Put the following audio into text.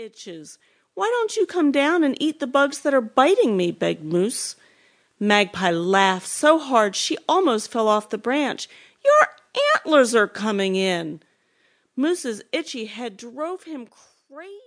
itches. Why don't you come down and eat the bugs that are biting me? begged Moose. Magpie laughed so hard she almost fell off the branch. Your antlers are coming in. Moose's itchy head drove him crazy.